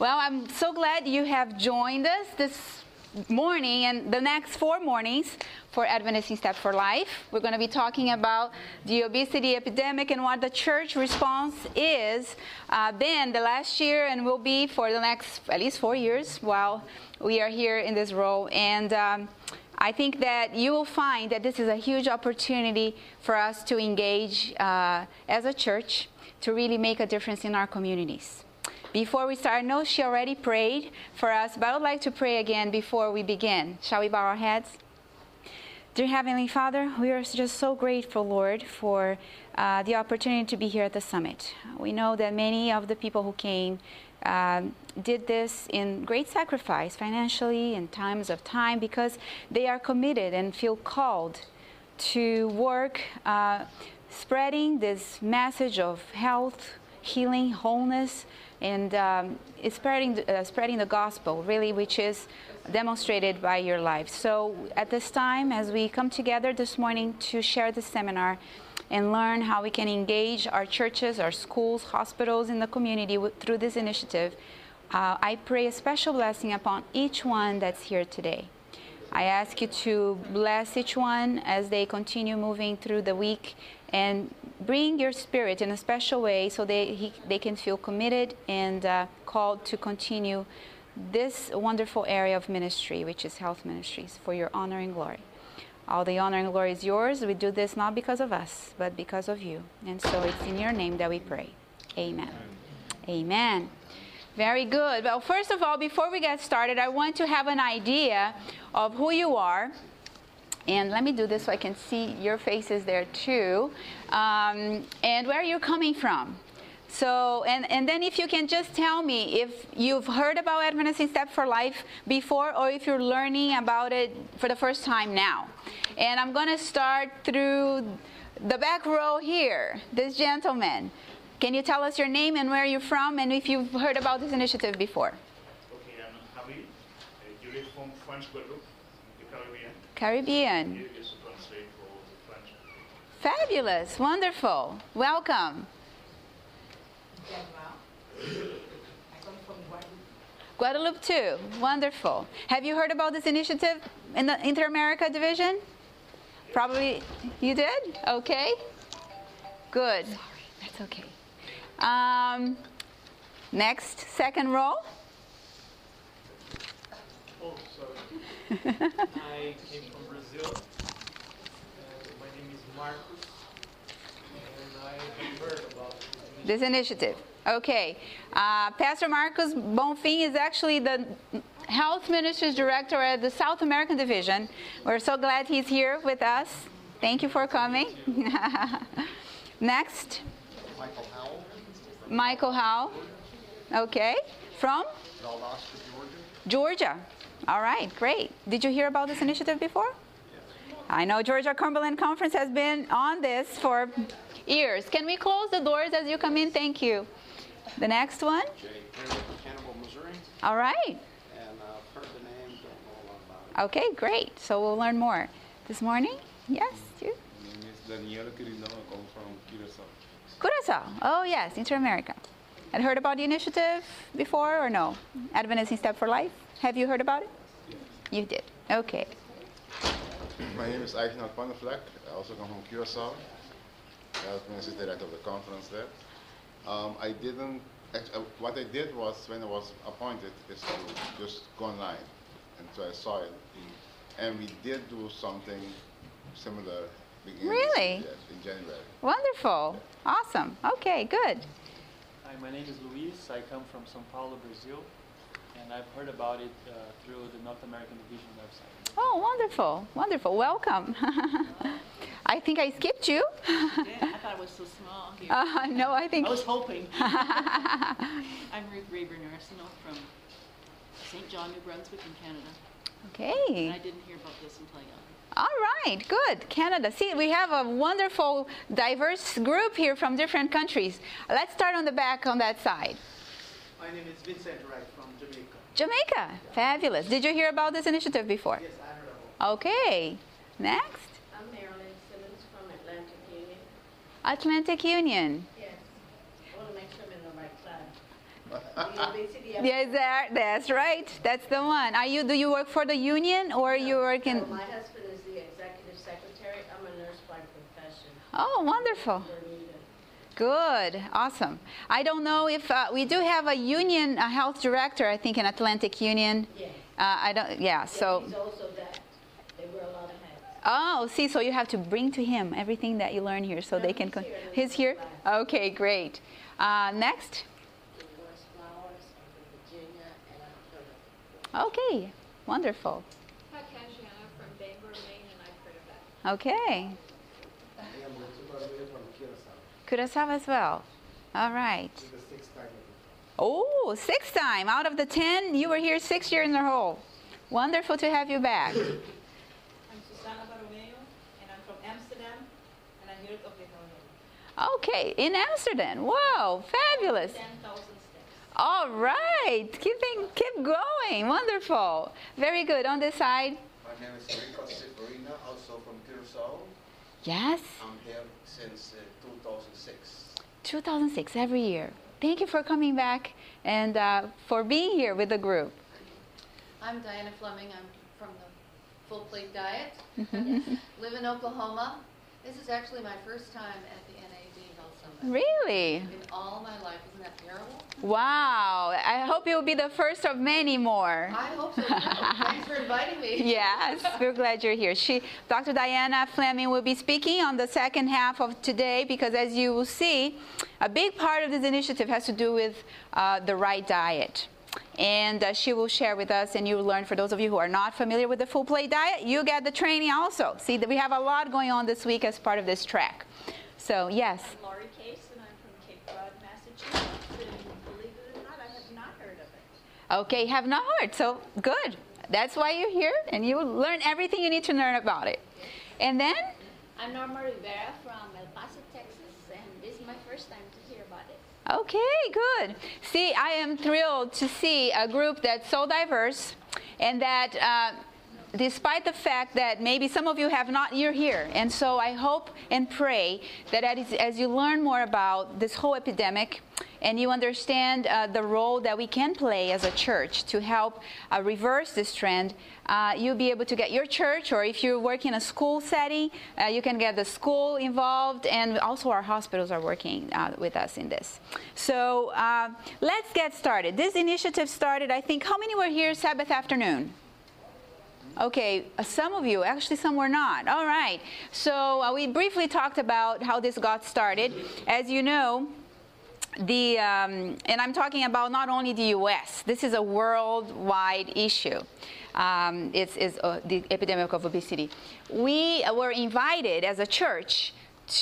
Well, I'm so glad you have joined us this morning and the next four mornings for Adventist in Step for Life. We're going to be talking about the obesity epidemic and what the church response is uh, then the last year and will be for the next at least four years while we are here in this role. And um, I think that you will find that this is a huge opportunity for us to engage uh, as a church to really make a difference in our communities. Before we start, I know she already prayed for us, but I would like to pray again before we begin. Shall we bow our heads? Dear Heavenly Father, we are just so grateful, Lord, for uh, the opportunity to be here at the summit. We know that many of the people who came um, did this in great sacrifice, financially, in times of time, because they are committed and feel called to work uh, spreading this message of health, healing, wholeness and um, spreading, uh, spreading the gospel, really, which is demonstrated by your life. So, at this time, as we come together this morning to share the seminar and learn how we can engage our churches, our schools, hospitals in the community through this initiative, uh, I pray a special blessing upon each one that's here today. I ask you to bless each one as they continue moving through the week and bring your spirit in a special way so they, he, they can feel committed and uh, called to continue this wonderful area of ministry, which is health ministries, for your honor and glory. All the honor and glory is yours. We do this not because of us, but because of you. And so it's in your name that we pray. Amen. Amen. Very good. Well, first of all, before we get started, I want to have an idea of who you are and let me do this so I can see your faces there too. Um, and where are you're coming from. So, and, and then if you can just tell me if you've heard about in Step for Life before or if you're learning about it for the first time now. And I'm going to start through the back row here, this gentleman. Can you tell us your name and where you're from and if you've heard about this initiative before? Okay, I'm Javi. Uh, you're from French Guadeloupe. Caribbean. Fabulous, wonderful. Welcome. Guadeloupe too. Wonderful. Have you heard about this initiative in the Inter America division? Probably you did? Okay. Good. Sorry, that's okay. Um, next, second row. Oh, sorry. I came from Brazil. Uh, my name is Marcos, and I have heard about this initiative. Okay. Uh, Pastor Marcos Bomfim is actually the Health Ministries Director at the South American Division. We're so glad he's here with us. Thank you for coming. Next. Michael Howell. Michael Howell. Okay. From? Valdosta, Georgia. Georgia. All right, great. Did you hear about this initiative before? I know Georgia Cumberland Conference has been on this for years. Can we close the doors as you come in? Thank you. The next one? Jay from Hannibal, Missouri. All right. And heard the name, don't know a lot about it. Okay, great. So we'll learn more. This morning? Yes, mm-hmm. you? My name is Daniela Quirino. I come from Curacao. Curacao. Oh, yes, Inter America. Had heard about the initiative before or no? In Step for Life? Have you heard about it? Yes. You did. Okay. My name is Eichner Pannenvlek. I also come from Curacao. I was ministry director of the conference there. Um, I didn't, uh, what I did was, when I was appointed, is to just go online. And so I saw it. And we did do something similar beginning Really? yes, in January. Wonderful. Awesome. Okay, good. Hi, my name is Luis. I come from São Paulo, Brazil, and I've heard about it uh, through the North American Division website. Oh, wonderful. Wonderful. Welcome. I think I skipped you. Yeah, I thought it was so small here. Uh, no, I think. I was hoping. I'm Ruth Rayburn Arsenal from St. John, New Brunswick in Canada. Okay. And I didn't hear about this until I got here. All right. Good. Canada. See, we have a wonderful, diverse group here from different countries. Let's start on the back on that side. My name is Vincent Wright from Jamaica. Jamaica. Fabulous. Did you hear about this initiative before? Yes, I heard about Okay. Next. I'm Marilyn Simmons from Atlantic Union. Atlantic Union. Yes. I want to make sure I'm in the right side. yes, that, that's right. That's the one. Are you? Do you work for the union or are you work in? No, my husband is the executive secretary. I'm a nurse by profession. Oh, wonderful. Good, awesome. I don't know if uh, we do have a union a health director. I think in Atlantic Union. Yeah. Uh, I don't. Yeah. So. He's also that. They wear a lot of hats. Oh, see, so you have to bring to him everything that you learn here, so they can. Con- he's here. Okay, great. Uh, next. West Flowers, I'm from Virginia, and I'm from Okay, wonderful. Hi, Kajana from Bangor, Maine, and I've heard of that. Okay. Curaçao as well. All right. Oh, sixth time out of the ten. You were here six years in a row. Wonderful to have you back. I'm Susana Baromeo, and I'm from Amsterdam, and I'm here at Oklahoma. Okay, in Amsterdam. Wow, fabulous. 10,000 steps. All right, keeping keep going. Wonderful. Very good. On this side. My name is Rico Severina, also from Curacao. Yes. I'm here since uh, 2006. 2006 every year. Thank you for coming back and uh, for being here with the group. I'm Diana Fleming. I'm from the Full Plate Diet. Live in Oklahoma. This is actually my first time at the NAD Health Summit. Really? In all my life. Isn't that terrible? Wow. I hope you'll be the first of many more. I hope so. Thanks for inviting me. Yes, we're glad you're here. She, Dr. Diana Fleming will be speaking on the second half of today because, as you will see, a big part of this initiative has to do with uh, the right diet. And uh, she will share with us, and you will learn. For those of you who are not familiar with the full plate diet, you get the training also. See, that we have a lot going on this week as part of this track. So, yes. I'm Laurie Case, and I'm from Cape Cod, Massachusetts. And believe it or not, I have not heard of it. Okay, have not heard. So, good. That's why you're here, and you learn everything you need to learn about it. And then, I'm Norma Rivera from El Paso, Texas, and this is my first time to hear about it. Okay, good. See, I am thrilled to see a group that's so diverse and that uh, despite the fact that maybe some of you have not, you're here. And so I hope and pray that as, as you learn more about this whole epidemic and you understand uh, the role that we can play as a church to help uh, reverse this trend, uh, you'll be able to get your church, or if you work in a school setting, uh, you can get the school involved, and also our hospitals are working uh, with us in this. So uh, let's get started. This initiative started, I think, how many were here Sabbath afternoon? Okay, uh, some of you, actually, some were not. All right. So uh, we briefly talked about how this got started. As you know, the um, and I'm talking about not only the U.S. This is a worldwide issue. Um, it's, it's uh, the epidemic of obesity. We were invited as a church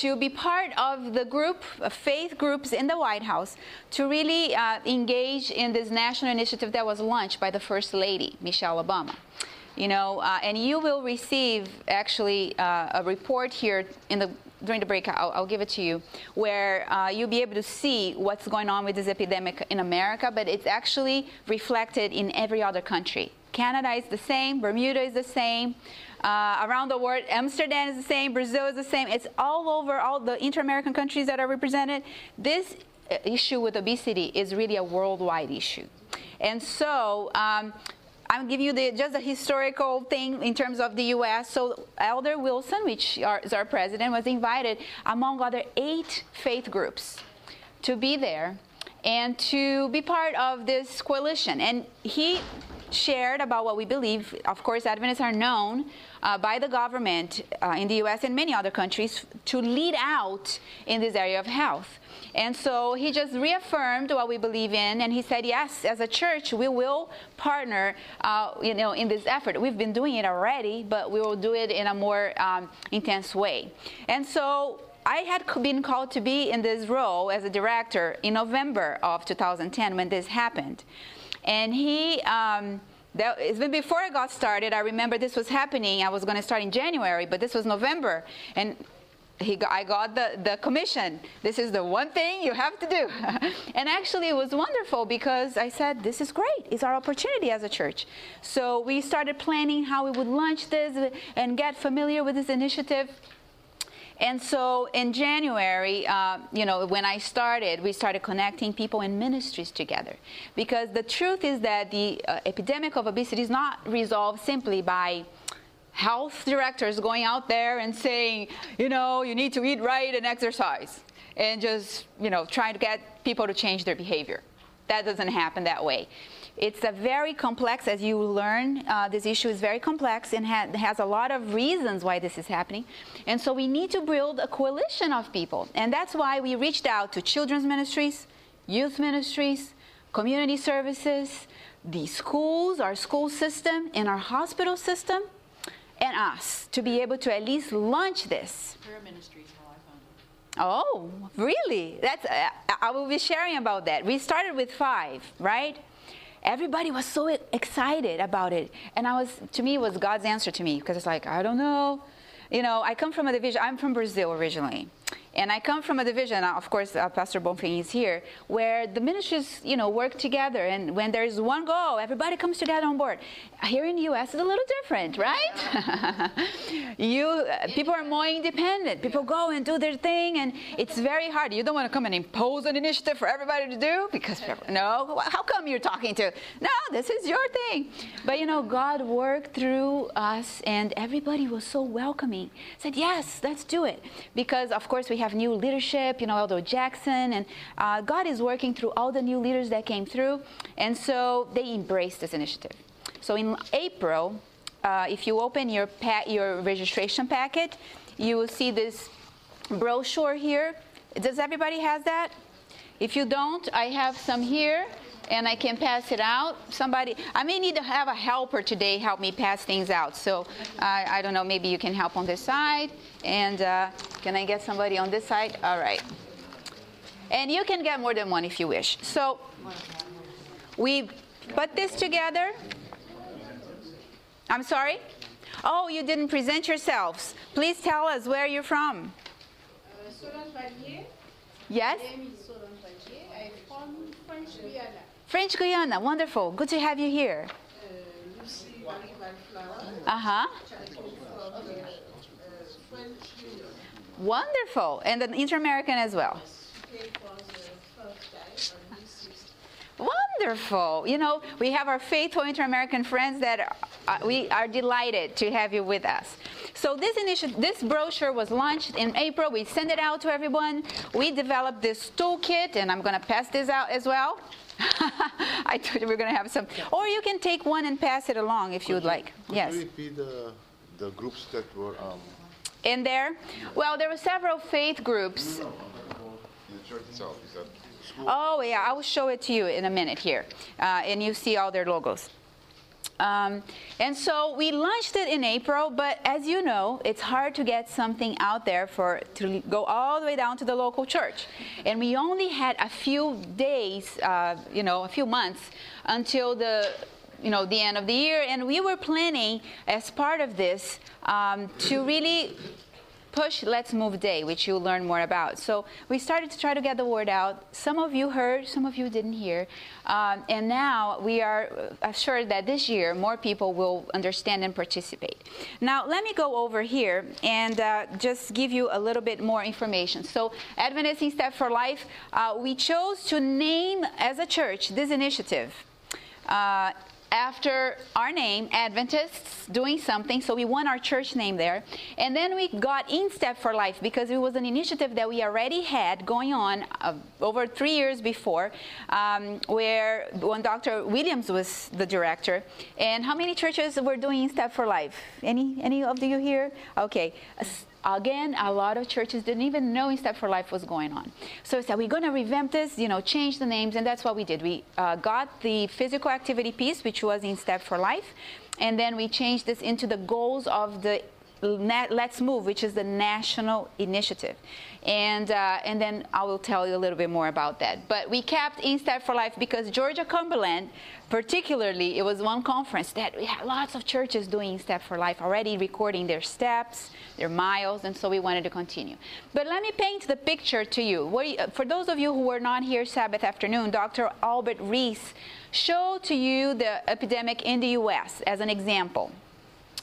to be part of the group, of faith groups in the White House, to really uh, engage in this national initiative that was launched by the First Lady, Michelle Obama you know, uh, and you will receive actually uh, a report here in the during the break. I'll, I'll give it to you, where uh, you'll be able to see what's going on with this epidemic in America, but it's actually reflected in every other country. Canada is the same, Bermuda is the same. Uh, around the world, Amsterdam is the same, Brazil is the same. It's all over all the inter-American countries that are represented. This uh, issue with obesity is really a worldwide issue. And so um, I'm giving you the, just a historical thing in terms of the U.S. So Elder Wilson, which is our president, was invited among other eight faith groups to be there and to be part of this coalition. And he shared about what we believe. Of course, Adventists are known uh, by the government uh, in the U.S. and many other countries to lead out in this area of health. And so he just reaffirmed what we believe in, and he said, yes, as a church, we will partner, uh, you know, in this effort. We've been doing it already, but we will do it in a more um, intense way. And so I had been called to be in this role as a director in November of 2010 when this happened. And he, um, that, before I got started. I remember this was happening. I was going to start in January, but this was November. And he got, I got the, the commission. This is the one thing you have to do. and actually, it was wonderful because I said, This is great. It's our opportunity as a church. So we started planning how we would launch this and get familiar with this initiative. And so in January, uh, you know, when I started, we started connecting people in ministries together. Because the truth is that the uh, epidemic of obesity is not resolved simply by health directors going out there and saying, you know, you need to eat right and exercise, and just, you know, trying to get people to change their behavior. That doesn't happen that way. It's a very complex, as you learn, uh, this issue is very complex and ha- has a lot of reasons why this is happening. And so we need to build a coalition of people. And that's why we reached out to children's ministries, youth ministries, community services, the schools, our school system, and our hospital system, and us to be able to at least launch this. Prayer ministries, Oh, really? That's uh, I will be sharing about that. We started with five, right? Everybody was so excited about it. And I was, to me, it was God's answer to me because it's like, I don't know. You know, I come from a division, I'm from Brazil originally. And I come from a division, of course, uh, Pastor Bomfim is here, where the ministries, you know, work together. And when there's one goal, everybody comes together on board. Here in the U.S., it's a little different, right? you uh, people are more independent. People go and do their thing, and it's very hard. You don't want to come and impose an initiative for everybody to do because no, how come you're talking to? No, this is your thing. But you know, God worked through us, and everybody was so welcoming. Said yes, let's do it because, of course, we have have new leadership, you know, Elder Jackson, and uh, God is working through all the new leaders that came through. And so they embraced this initiative. So in April, uh, if you open your, your registration packet, you will see this brochure here. Does everybody has that? If you don't, I have some here and I can pass it out. Somebody, I may need to have a helper today help me pass things out. So uh, I don't know, maybe you can help on this side. And uh, can I get somebody on this side? All right. And you can get more than one if you wish. So we put this together. I'm sorry? Oh, you didn't present yourselves. Please tell us where you're from. Uh, yes? French Guiana, wonderful. Good to have you here. Uh huh. Wonderful. And an Inter American as well. Wonderful. You know, we have our faithful Inter American friends that uh, we are delighted to have you with us. So this initiative, this brochure was launched in April. We sent it out to everyone. We developed this toolkit, and I'm going to pass this out as well. I told you we are going to have some. Or you can take one and pass it along if you would like. Yes. you repeat the, the groups that were um, in there? Well, there were several faith groups. In the church itself, is that school? Oh yeah, I will show it to you in a minute here, uh, and you see all their logos. Um, and so we launched it in April, but as you know, it's hard to get something out there for to go all the way down to the local church. And we only had a few days, uh, you know, a few months until the you know the end of the year and we were planning as part of this um, to really push Let's Move Day, which you'll learn more about. So we started to try to get the word out. Some of you heard, some of you didn't hear. Um, and now we are assured that this year more people will understand and participate. Now, let me go over here and uh, just give you a little bit more information. So, Adventist in Step for Life, uh, we chose to name as a church this initiative. Uh, after our name, Adventists, doing something. So we want our church name there. And then we got In Step for Life because it was an initiative that we already had going on uh, over three years before, um, where when Dr. Williams was the director. And how many churches were doing In Step for Life? Any, any of you here? Okay. Again, a lot of churches didn't even know In Step for Life was going on. So we said, we're going to revamp this, you know, change the names, and that's what we did. We uh, got the physical activity piece, which was In Step for Life, and then we changed this into the goals of the Let's Move, which is the national initiative. And, uh, and then I will tell you a little bit more about that. But we kept In Step for Life because Georgia Cumberland, particularly, it was one conference that we had lots of churches doing In Step for Life already recording their steps, their miles, and so we wanted to continue. But let me paint the picture to you. For those of you who were not here Sabbath afternoon, Dr. Albert Reece showed to you the epidemic in the U.S. as an example.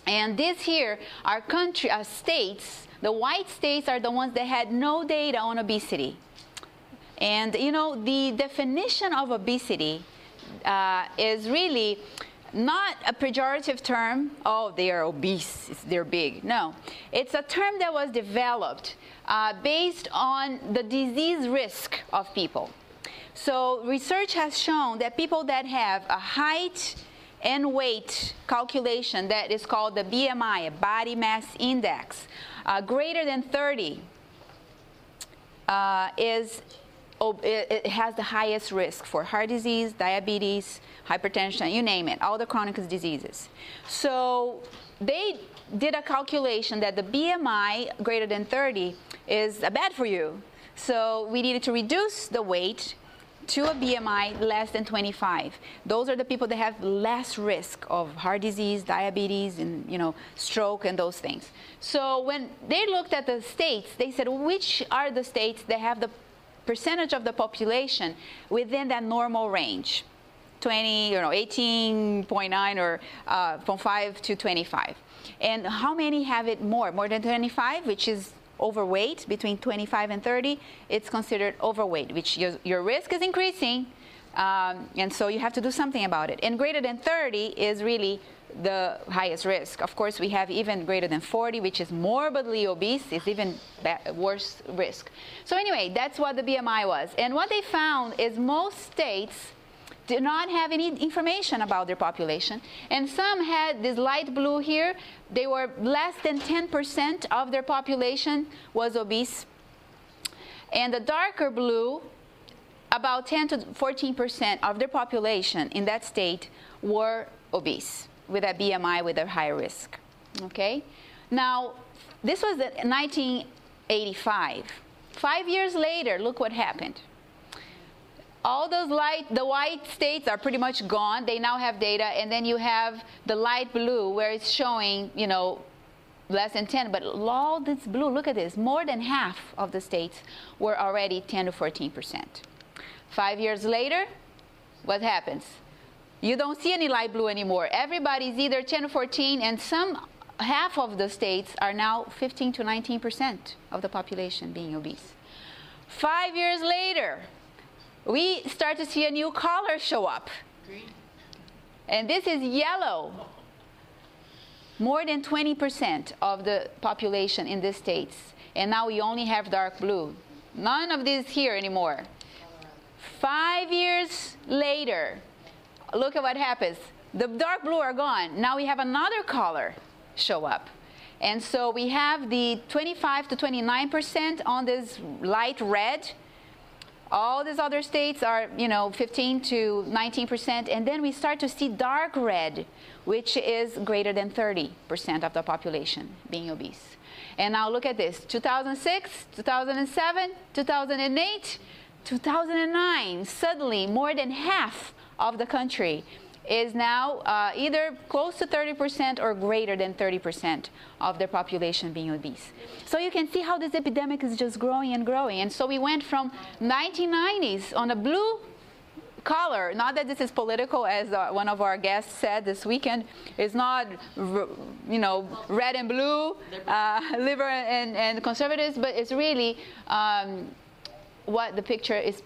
And this here are country, uh, states the white states are the ones that had no data on obesity. And you know, the definition of obesity uh, is really not a pejorative term, oh, they are obese, they're big. No, it's a term that was developed uh, based on the disease risk of people. So, research has shown that people that have a height and weight calculation that is called the BMI, a body mass index, uh, greater than 30 uh, is it has the highest risk for heart disease, diabetes, hypertension, you name it, all the chronic diseases. So they did a calculation that the BMI greater than 30 is bad for you. So we needed to reduce the weight to a BMI less than 25. Those are the people that have less risk of heart disease, diabetes, and you know stroke and those things. So when they looked at the states, they said which are the states that have the percentage of the population within that normal range 20 you know 18.9 or uh, from 5 to 25 and how many have it more more than 25 which is overweight between 25 and 30 it's considered overweight which your, your risk is increasing um, and so you have to do something about it and greater than 30 is really the highest risk. Of course, we have even greater than 40, which is morbidly obese, is even worse risk. So anyway, that's what the BMI was. And what they found is most states did not have any information about their population. And some had this light blue here. They were less than 10% of their population was obese. And the darker blue, about 10 to 14% of their population in that state were obese with a BMI with a high risk. Okay? Now, this was 1985. Five years later, look what happened. All those light, the white states are pretty much gone. They now have data, and then you have the light blue where it's showing, you know, less than 10. But all this blue, look at this, more than half of the states were already 10 to 14 percent. Five years later, what happens? You don't see any light blue anymore. Everybody's either 10 or 14, and some half of the states are now 15 to 19 percent of the population being obese. Five years later, we start to see a new color show up. Green. And this is yellow. More than 20% of the population in the states. And now we only have dark blue. None of this here anymore. Five years later, look at what happens. The dark blue are gone. Now we have another color show up. And so we have the 25 to 29% on this light red. All these other states are, you know, 15 to 19%. And then we start to see dark red, which is greater than 30% of the population being obese. And now look at this 2006, 2007, 2008, 2009. Suddenly, more than half of the country is now uh, either close to 30% or greater than 30% of their population being obese. So you can see how this epidemic is just growing and growing. And so we went from 1990s on a blue color, not that this is political, as uh, one of our guests said this weekend, it's not, you know, red and blue, uh, liberal and, and conservatives, but it's really um, what the picture is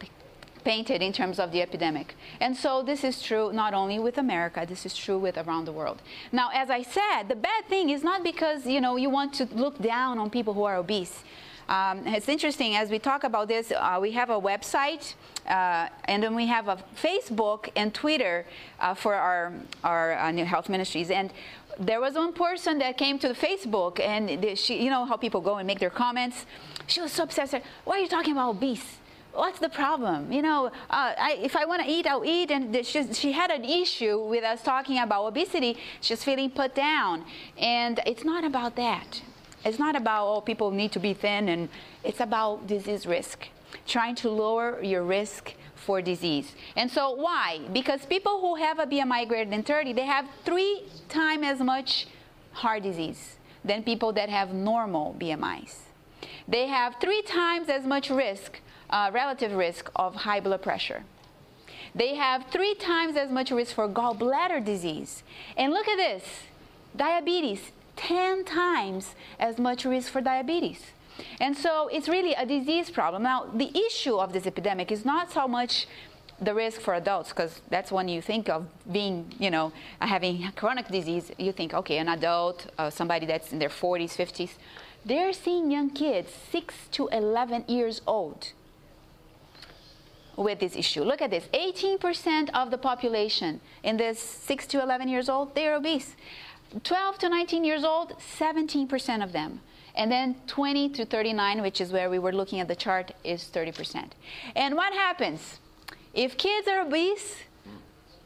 painted in terms of the epidemic. And so this is true not only with America, this is true with around the world. Now, as I said, the bad thing is not because, you know, you want to look down on people who are obese. Um, it's interesting as we talk about this. Uh, we have a website, uh, and then we have a Facebook and Twitter uh, for our our uh, health ministries. And there was one person that came to the Facebook, and she, you know how people go and make their comments. She was so. Said, "Why are you talking about obese?" What's the problem? You know, uh, I, if I want to eat, I'll eat. And she, she had an issue with us talking about obesity. She's feeling put down. And it's not about that. It's not about, oh, people need to be thin. And it's about disease risk, trying to lower your risk for disease. And so why? Because people who have a BMI greater than 30, they have three times as much heart disease than people that have normal BMIs. They have three times as much risk uh, relative risk of high blood pressure. They have three times as much risk for gallbladder disease. And look at this diabetes, 10 times as much risk for diabetes. And so it's really a disease problem. Now, the issue of this epidemic is not so much the risk for adults, because that's when you think of being, you know, having chronic disease, you think, okay, an adult, uh, somebody that's in their 40s, 50s. They're seeing young kids, 6 to 11 years old, with this issue. Look at this 18% of the population in this 6 to 11 years old, they're obese. 12 to 19 years old, 17% of them. And then 20 to 39, which is where we were looking at the chart, is 30%. And what happens? If kids are obese,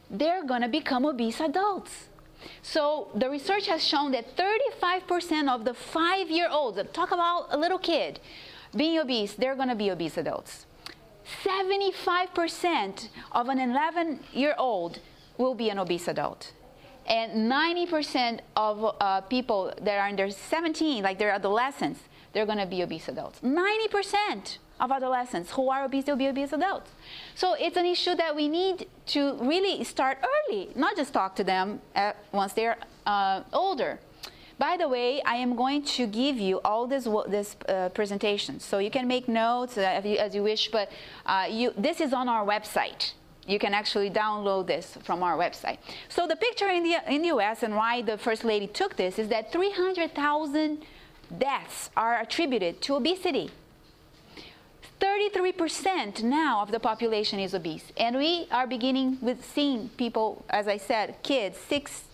they're going to become obese adults. So the research has shown that 35% of the five year olds, talk about a little kid being obese, they're going to be obese adults. 75% of an 11 year old will be an obese adult and 90% of uh, people that are under 17, like they're adolescents, they're to be obese adults. 90% of adolescents who are obese, they'll be obese adults. So it's an issue that we need to really start early, not just talk to them at, once they're uh, older. By the way, I am going to give you all this this uh, presentation, so you can make notes uh, as, you, as, you, wish. But uh, you, this is on our website. You can actually download this from our website. So the picture in the, in the US and why the First Lady took this is that 300,000 deaths are attributed to obesity. 33% now of the population is obese. And we are beginning with seeing people, as I said, kids, six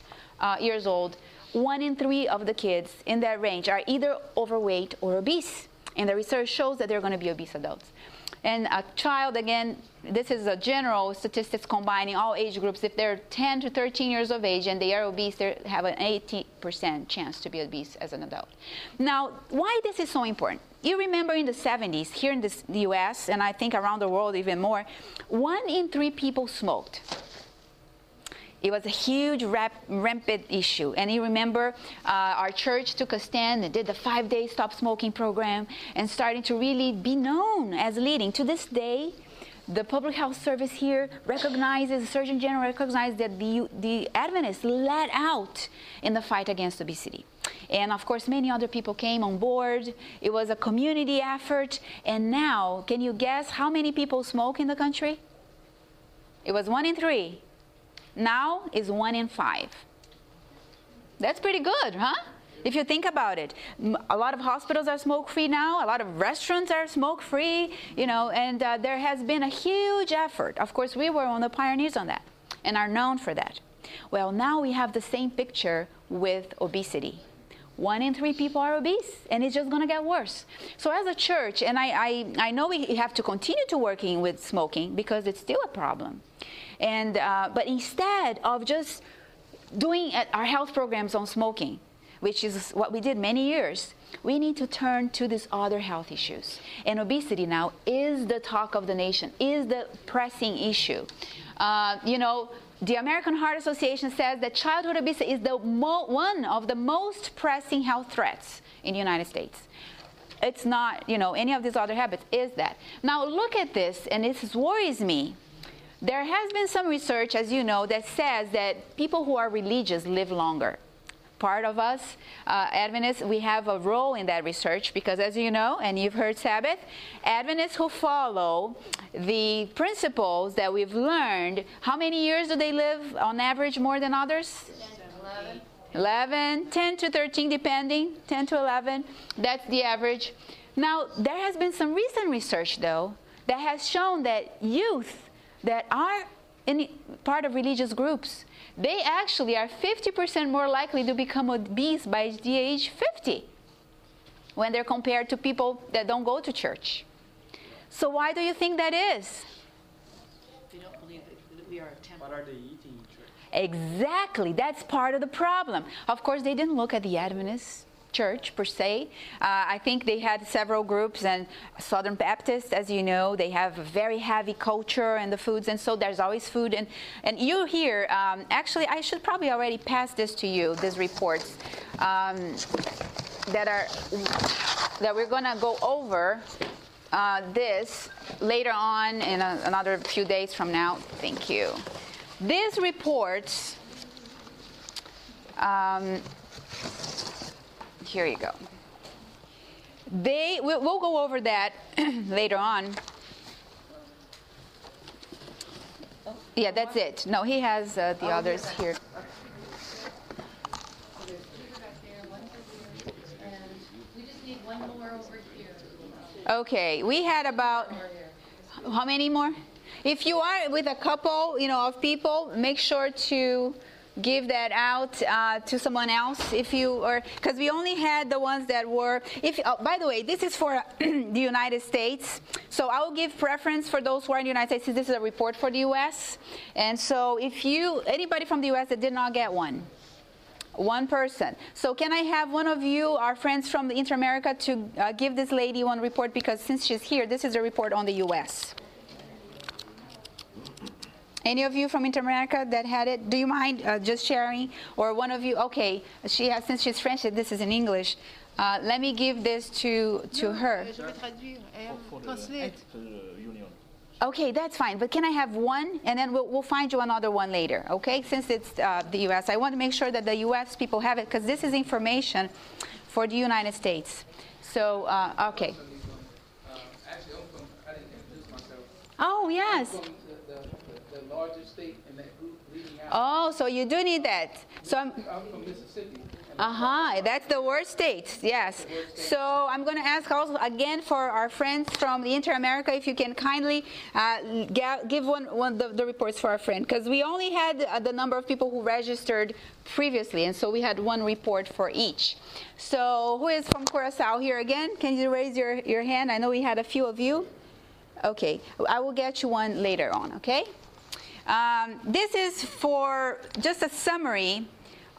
uh, years old, one in three of the kids in that range are either overweight or obese. And the research shows that they're going to be obese adults. And a child, again, this is a general statistics combining all age groups. If they're 10 to 13 years of age and they are obese, they have an 80% chance to be obese as an adult. Now, why this is so important? You remember in the 70s, here in this, the US, and I think around the world even more, one in three people smoked. It was a huge rap, rampant issue. And you remember uh, our church took a stand and did the five day stop smoking program and starting to really be known as leading. To this day, the public health service here recognizes, the Surgeon General recognizes that the, the Adventists led out in the fight against obesity. And of course, many other people came on board. It was a community effort. And now, can you guess how many people smoke in the country? It was one in three now is one in five. That's pretty good, huh? If you think about it, a lot of hospitals are smoke free now, a lot of restaurants are smoke free, you know, and uh, there has been a huge effort. Of course, we were one of the pioneers on that and are known for that. Well, now we have the same picture with obesity. One in three people are obese, and it's just going to get worse. So, as a church, and I, I, I know we have to continue to working with smoking because it's still a problem. And, uh, but instead of just doing our health programs on smoking, which is what we did many years, we need to turn to these other health issues. And obesity now is the talk of the nation, is the pressing issue. Uh, you know, the American Heart Association says that childhood obesity is the one of the most pressing health threats in the United States. It's not, you know, any of these other habits, is that. Now look at this, and this worries me there has been some research, as you know, that says that people who are religious live longer. Part of us, uh, Adventists, we have a role in that research because, as you know, and you've heard Sabbath, Adventists who follow the principles that we've learned, how many years do they live on average more than others? 11. 11, 10 to 13, depending, 10 to 11. That's the average. Now, there has been some recent research, though, that has shown that youth that are in part of religious groups, they actually are 50% more likely to become obese by the age 50 when they're compared to people that don't go to church. So why do you think that is? They don't believe that we are a temple. What are they eating in church? Exactly. That's part of the problem. Of course, they didn't look at the Adventists church per se. Uh, I think they had several groups, and Southern Baptists, as you know, they have a very heavy culture and the foods, and so there's always food. And, and you here, um, actually, I should probably already pass this to you, these reports um, that are that we're going to go over. Uh, this later on in a, another few days from now. Thank you. These reports um, Here you go. They, we'll, we'll go over that later on. Yeah, that's it. No, he has uh, the others here. Okay, we had about how many more? If you are with a couple, you know, of people, make sure to give that out uh, to someone else if you or because we only had the ones that were if oh, by the way this is for the united states so i will give preference for those who are in the united states this is a report for the us and so if you anybody from the us that did not get one one person. So can I have one of you, our friends from the Inter-America, to uh, give this lady one report because since she's here, this is a report on the U.S. Any of you from Inter-America that had it? Do you mind uh, just sharing? Or one of you? Okay, she has since she's French. This is in English. Uh, let me give this to to her. Okay, that's fine. But can I have one, and then we'll, we'll find you another one later. Okay, since it's uh, the U.S., I want to make sure that the U.S. people have it because this is information for the United States. So uh, okay. Oh yes the largest state in that group leading out. Oh, so you do need that. So I'm, I'm from Mississippi. Uh huh. That's the worst state. Yes. So I'm going to ask also again for our friends from the Inter America if you can kindly uh, give one one the, the reports for our friend because we only had uh, the number of people who registered previously, and so we had one report for each. So who is from Curacao here again? Can you raise your your hand? I know we had a few of you. Okay. I will get you one later on. Okay. Um, this is for just a summary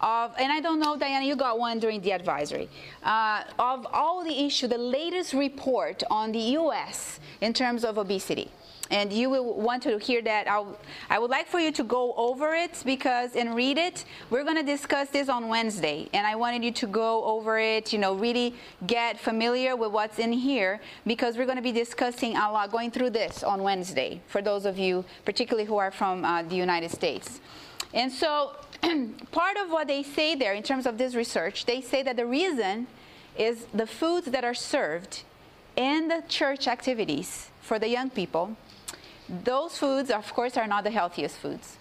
of, and I don't know, Diana, you got one during the advisory, uh, of all the issue, the latest report on the U.S. in terms of obesity and you will want to hear that. I'll, I would like for you to go over it because and read it. We're going to discuss this on Wednesday, and I wanted you to go over it. You know, really get familiar with what's in here because we're going to be discussing a lot, going through this on Wednesday for those of you, particularly who are from uh, the United States. And so, part of what they say there in terms of this research, they say that the reason is the foods that are served in the church activities for the young people those foods, of course, are not the healthiest foods.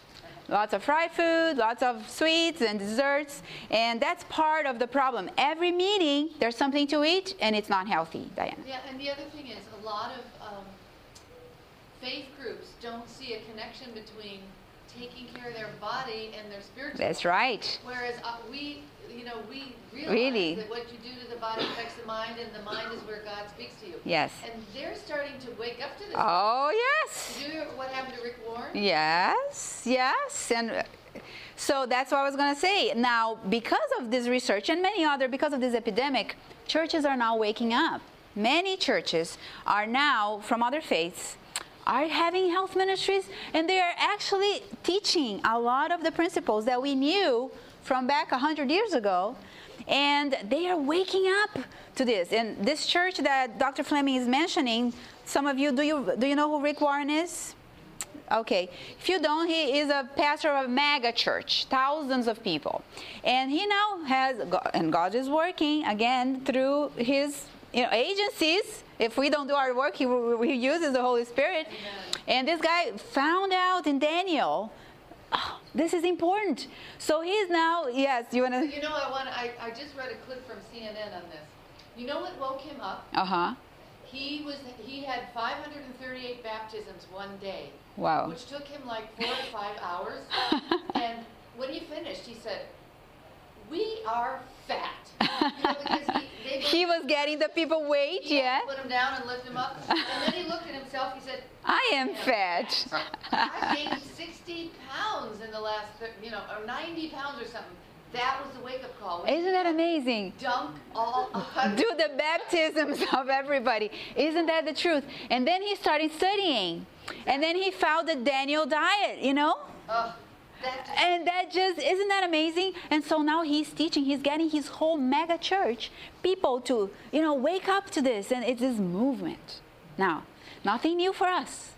Lots of fried food, lots of sweets and desserts, and that's part of the problem. Every meeting, there's something to eat, and it's not healthy, Diane. Yeah, and the other thing is, a lot of um, faith groups don't see a connection between taking care of their body and their spiritual. That's right. Whereas uh, we, you know, we realize really? that what you do to the body affects the mind, and the mind is where God speaks to you. Yes. And they're starting to wake up to this. Oh yes. Did you hear what happened to Rick Warren? Yes, yes, and. Uh, so that's what I was going to say. Now, because of this research and many other, because of this epidemic, churches are now waking up. Many churches are now, from other faiths, are having health ministries and they are actually teaching a lot of the principles that we knew from back 100 years ago and they are waking up to this and this church that dr fleming is mentioning some of you do you do you know who rick warren is Okay. If you don't, he is a pastor of a mega church, thousands of people. And he now has, and God is working again through his you know, agencies if we don't do our work, he, he uses the Holy Spirit. And this guy found out in Daniel, oh, this is important. So he's now, yes, you want to? You know, I want. I, I just read a clip from CNN on this. You know what woke him up? Uh huh. He was he had 538 baptisms one day. Wow. Which took him like four to five hours. and when he finished, he said, "We are fat." he, he was getting the people weight, yeah. Put him down and lift him up. And then he looked at himself. He said, "I am fat." I gained 60 pounds in the last, you know, or 90 pounds or something. That was the wake-up call. Isn't that amazing? Dunk all. Do the baptisms of everybody. Isn't that the truth? And then he started studying, and then he found the Daniel diet. You know. Uh, and that just isn't that amazing and so now he's teaching he's getting his whole mega church people to you know wake up to this and it's this movement now nothing new for us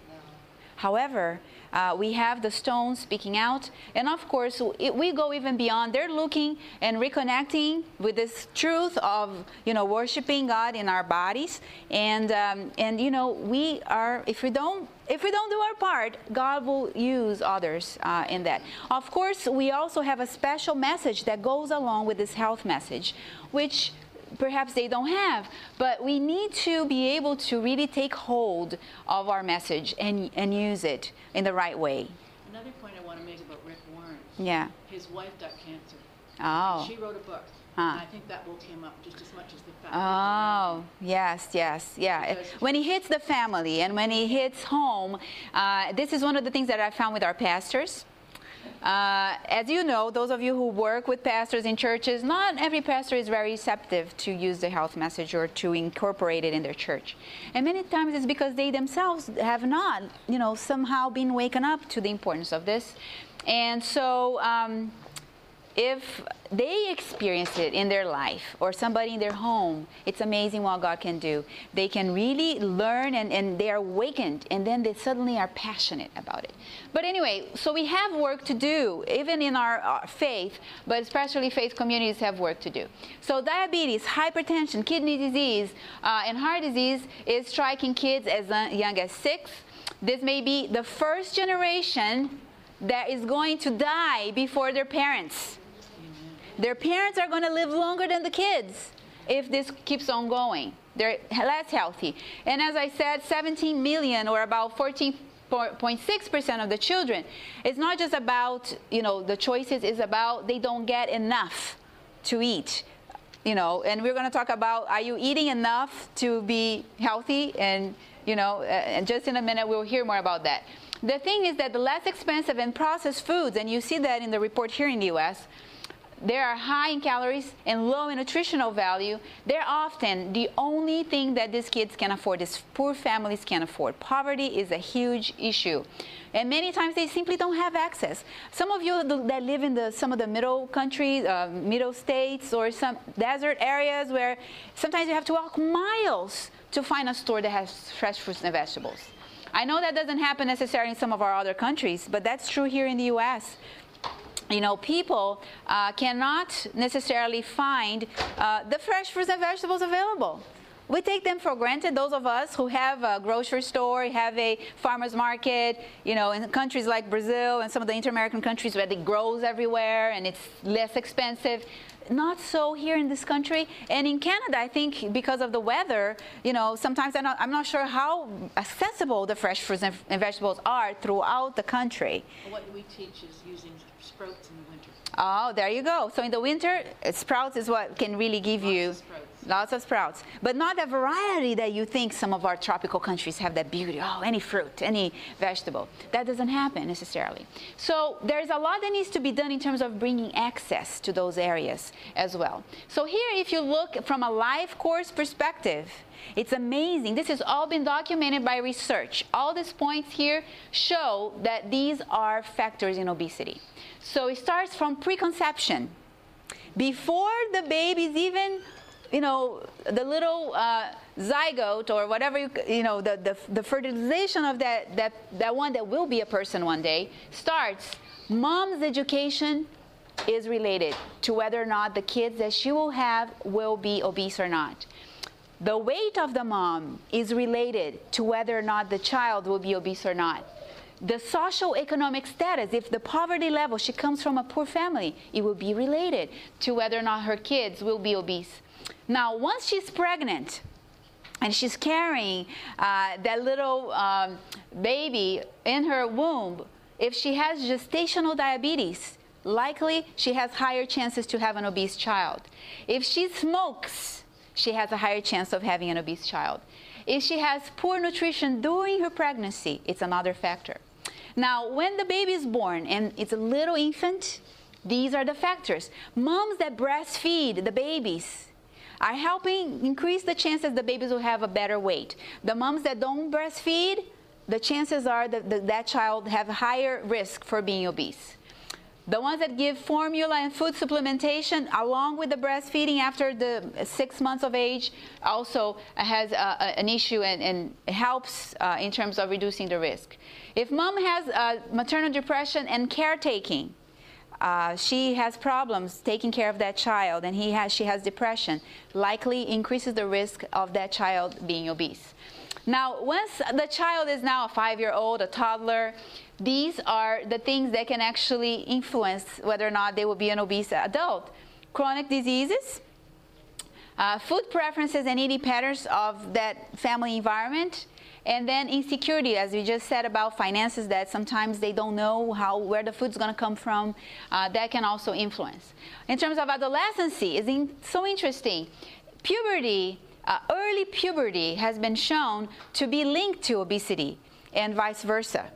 however Uh, we have the stones speaking out. And of course, it, we go even beyond. They're looking and reconnecting with this truth of, you know, worshiping God in our bodies. And, um, and you know, we are, if we don't if we don't do our part, God will use others uh, in that. Of course, we also have a special message that goes along with this health message, which perhaps they don't have. But we need to be able to really take hold of our message and, and use it in the right way. Another point I want to make about Rick Warren. Yeah. His wife got cancer. Oh. she wrote a book. Huh. I think that will come up just as much as the fact. Oh, yes, yes, yeah. Because when he hits the family and when he hits home, uh, this is one of the things that I found with our pastors. Uh, as you know, those of you who work with pastors in churches, not every pastor is very receptive to use the health message or to incorporate it in their church. And many times it's because they themselves have not, you know, somehow been waken up to the importance of this. And so, um, if they experience it in their life or somebody in their home, it's amazing what God can do. They can really learn and, and they are awakened and then they suddenly are passionate about it. But anyway, so we have work to do, even in our, our faith, but especially faith communities have work to do. So diabetes, hypertension, kidney disease, uh, and heart disease is striking kids as young as six. This may be the first generation that is going to die before their parents. Their parents are going to live longer than the kids if this keeps on going. They're less healthy. And as I said, 17 million or about 14.6% of the children, it's not just about, you know, the choices, it's about they don't get enough to eat. You know, and we're going to talk about are you eating enough to be healthy? And, you know, and just in a minute we'll hear more about that. The thing is that the less expensive and processed foods, and you see that in the report here in the US, they are high in calories and low in nutritional value. They're often the only thing that these kids can afford, these poor families can afford. Poverty is a huge issue. And many times they simply don't have access. Some of you that live in the, some of the middle countries, uh, middle states, or some desert areas where sometimes you have to walk miles to find a store that has fresh fruits and vegetables. I know that doesn't happen necessarily in some of our other countries, but that's true here in the U.S you know, people uh, cannot necessarily find uh, the fresh fruits and vegetables available. We take them for granted. Those of us who have a grocery store, have a farmer's market, you know, in countries like Brazil and some of the inter-American countries where it grows everywhere and it's less expensive. Not so here in this country. And in Canada, I think because of the weather, you know, sometimes I'm not, I'm not sure how accessible the fresh fruits and, vegetables are throughout the country. What we teach is using sprouts in the winter. Oh, there you go. So in the winter, sprouts is what can really give Lots you of lots of sprouts, but not the variety that you think some of our tropical countries have that beauty. Oh, any fruit, any vegetable. That doesn't happen necessarily. So there's a lot that needs to be done in terms of bringing access to those areas as well. So here, if you look from a life course perspective, it's amazing. This has all been documented by research. All these points here show that these are factors in obesity. So it starts from preconception. Before the baby's even, you know, the little uh, zygote or whatever, you, you know, the, the, the fertilization of that, that, that one that will be a person one day starts, mom's education is related to whether or not the kids that she will have will be obese or not. The weight of the mom is related to whether or not the child will be obese or not. The social economic status, if the poverty level, she comes from a poor family, it will be related to whether or not her kids will be obese. Now, once she's pregnant, and she's carrying uh, that little um, baby in her womb, if she has gestational diabetes, likely she has higher chances to have an obese child. If she smokes, she has a higher chance of having an obese child. If she has poor nutrition during her pregnancy, it's another factor. Now, when the baby is born and it's a little infant, these are the factors. Moms that breastfeed the babies are helping increase the chances the babies will have a better weight. The moms that don't breastfeed, the chances are that that child have higher risk for being obese. The ones that give formula and food supplementation along with the breastfeeding after the six months of age also has a, an issue and, and helps uh, in terms of reducing the risk. If mom has uh, maternal depression and caretaking, uh, she has problems taking care of that child and he has, she has depression, likely increases the risk of that child being obese. Now, once the child is now a five year old, a toddler, these are the things that can actually influence whether or not they will be an obese adult. Chronic diseases, uh, food preferences and eating patterns of that family environment, and then insecurity, as we just said about finances, that sometimes they don't know how where the food's going to come from. Uh, that can also influence. In terms of adolescency, is in, so interesting. Puberty uh, early puberty has been shown to be linked to obesity and vice versa.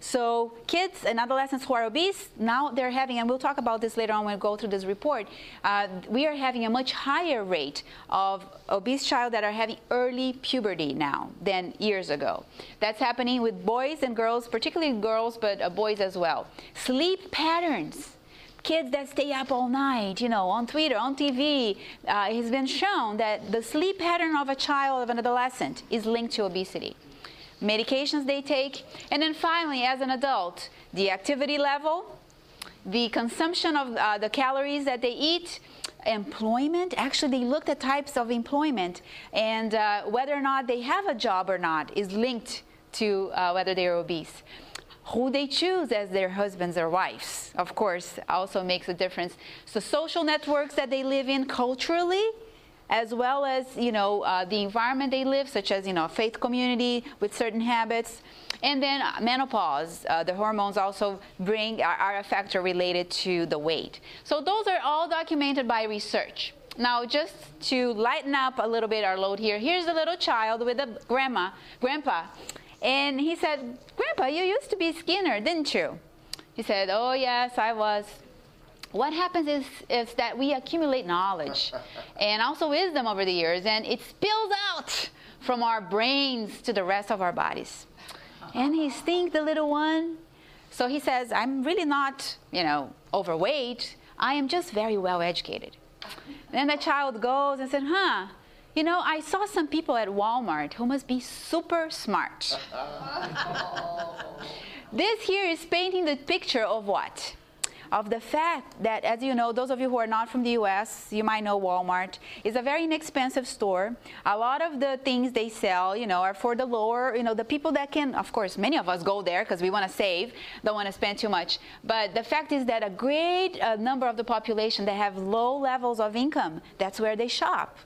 So kids and adolescents who are obese, now they're having, and we'll talk about this later on when we go through this report, uh, we are having a much higher rate of obese child that are having early puberty now than years ago. That's happening with boys and girls, particularly girls, but uh, boys as well. Sleep patterns kids that stay up all night, you know, on Twitter, on TV, uh, it has been shown that the sleep pattern of a child, of an adolescent, is linked to obesity. Medications they take, and then finally, as an adult, the activity level, the consumption of uh, the calories that they eat, employment. Actually, they looked at types of employment, and uh, whether or not they have a job or not is linked to uh, whether they are obese who they choose as their husbands or wives, of course, also makes a difference. So social networks that they live in culturally, as well as you know uh, the environment they live, such as you know faith community with certain habits, and then menopause. Uh, the hormones also bring are, are a factor related to the weight. So those are all documented by research. Now, just to lighten up a little bit our load here, here's a little child with a grandma, grandpa, and he said, Grandpa, you used to be Skinner, didn't you? He said, Oh, yes, I was. What happens is, is that we accumulate knowledge and also wisdom over the years, and it spills out from our brains to the rest of our bodies. And he thinks the little one. So he says, I'm really not, you know, overweight. I am just very well educated. Then the child goes and said, Huh, you know, I saw some people at Walmart who must be super smart. this here is painting the picture of what? Of the fact that, as you know, those of you who are not from the US, you might know Walmart, is a very inexpensive store. A lot of the things they sell, you know, are for the lower, you know, the people that can, of course, many of us go there because we want to save, don't want to spend too much. But the fact is that a great uh, number of the population that have low levels of income, that's where they shop.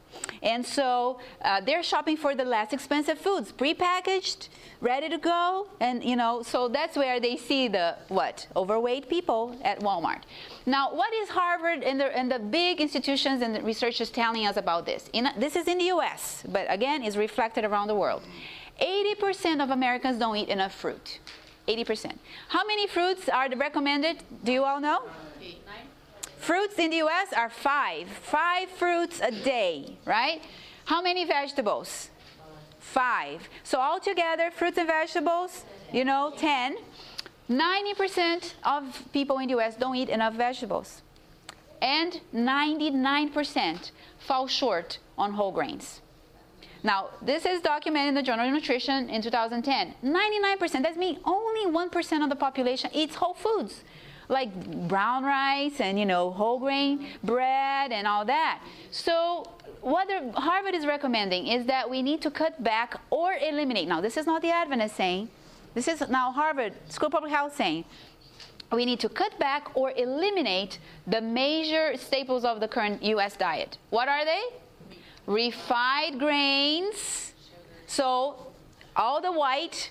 And so uh, they're shopping for the less expensive foods, prepackaged, ready to go, and you know, so that's where they see the what overweight people at Walmart. Now, what is Harvard and the, and the big institutions and researchers telling us about this? In, this is in the U.S., but again, is reflected around the world. 80% of Americans don't eat enough fruit. 80%. How many fruits are recommended? Do you all know? Fruits in the US are five. Five fruits a day, right? How many vegetables? Five. So altogether, fruits and vegetables, you know, 10. 90% of people in the US don't eat enough vegetables. And 99% fall short on whole grains. Now, this is documented in the Journal of Nutrition in 2010. 99%, that means only 1% of the population eats whole foods like brown rice and you know whole grain bread and all that. So what Harvard is recommending is that we need to cut back or eliminate. Now this is not the Adventist saying. This is now Harvard School of Public Health saying we need to cut back or eliminate the major staples of the current US diet. What are they? Refined grains. So all the white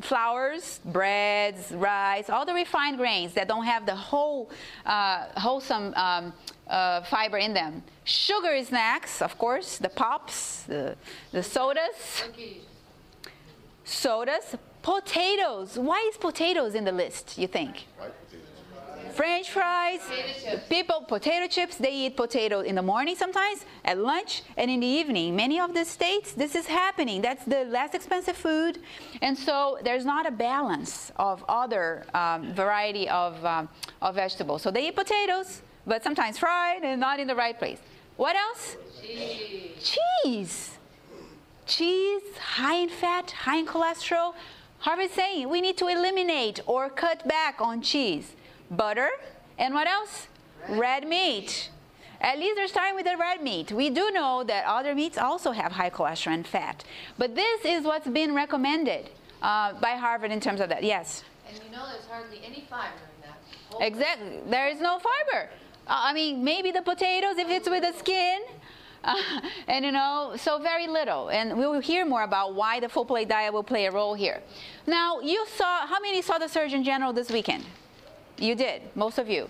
flours, breads, rice, all the refined grains that don't have the whole uh, wholesome um, uh, fiber in them. Sugary snacks, of course, the pops, the, the sodas. Sodas, potatoes. Why is potatoes in the list, you think? French fries. People, potato chips, they eat potato in the morning sometimes, at lunch, and in the evening. Many of the states, this is happening. That's the less expensive food. And so there's not a balance of other um, variety of, um, of vegetables. So they eat potatoes, but sometimes fried and not in the right place. What else? Cheese. Cheese. Cheese, high in fat, high in cholesterol. Harvard's saying we need to eliminate or cut back on cheese. Butter, and what else? Red, red meat. At least they're starting with the red meat. We do know that other meats also have high cholesterol and fat. But this is what's been recommended uh, by Harvard in terms of that. Yes? And you know there's hardly any fiber in that. Exactly. There is no fiber. Uh, I mean, maybe the potatoes if it's with the skin. Uh, and you know, so very little. And we will hear more about why the full plate diet will play a role here. Now, you saw, how many saw the Surgeon General this weekend? You did, most of you.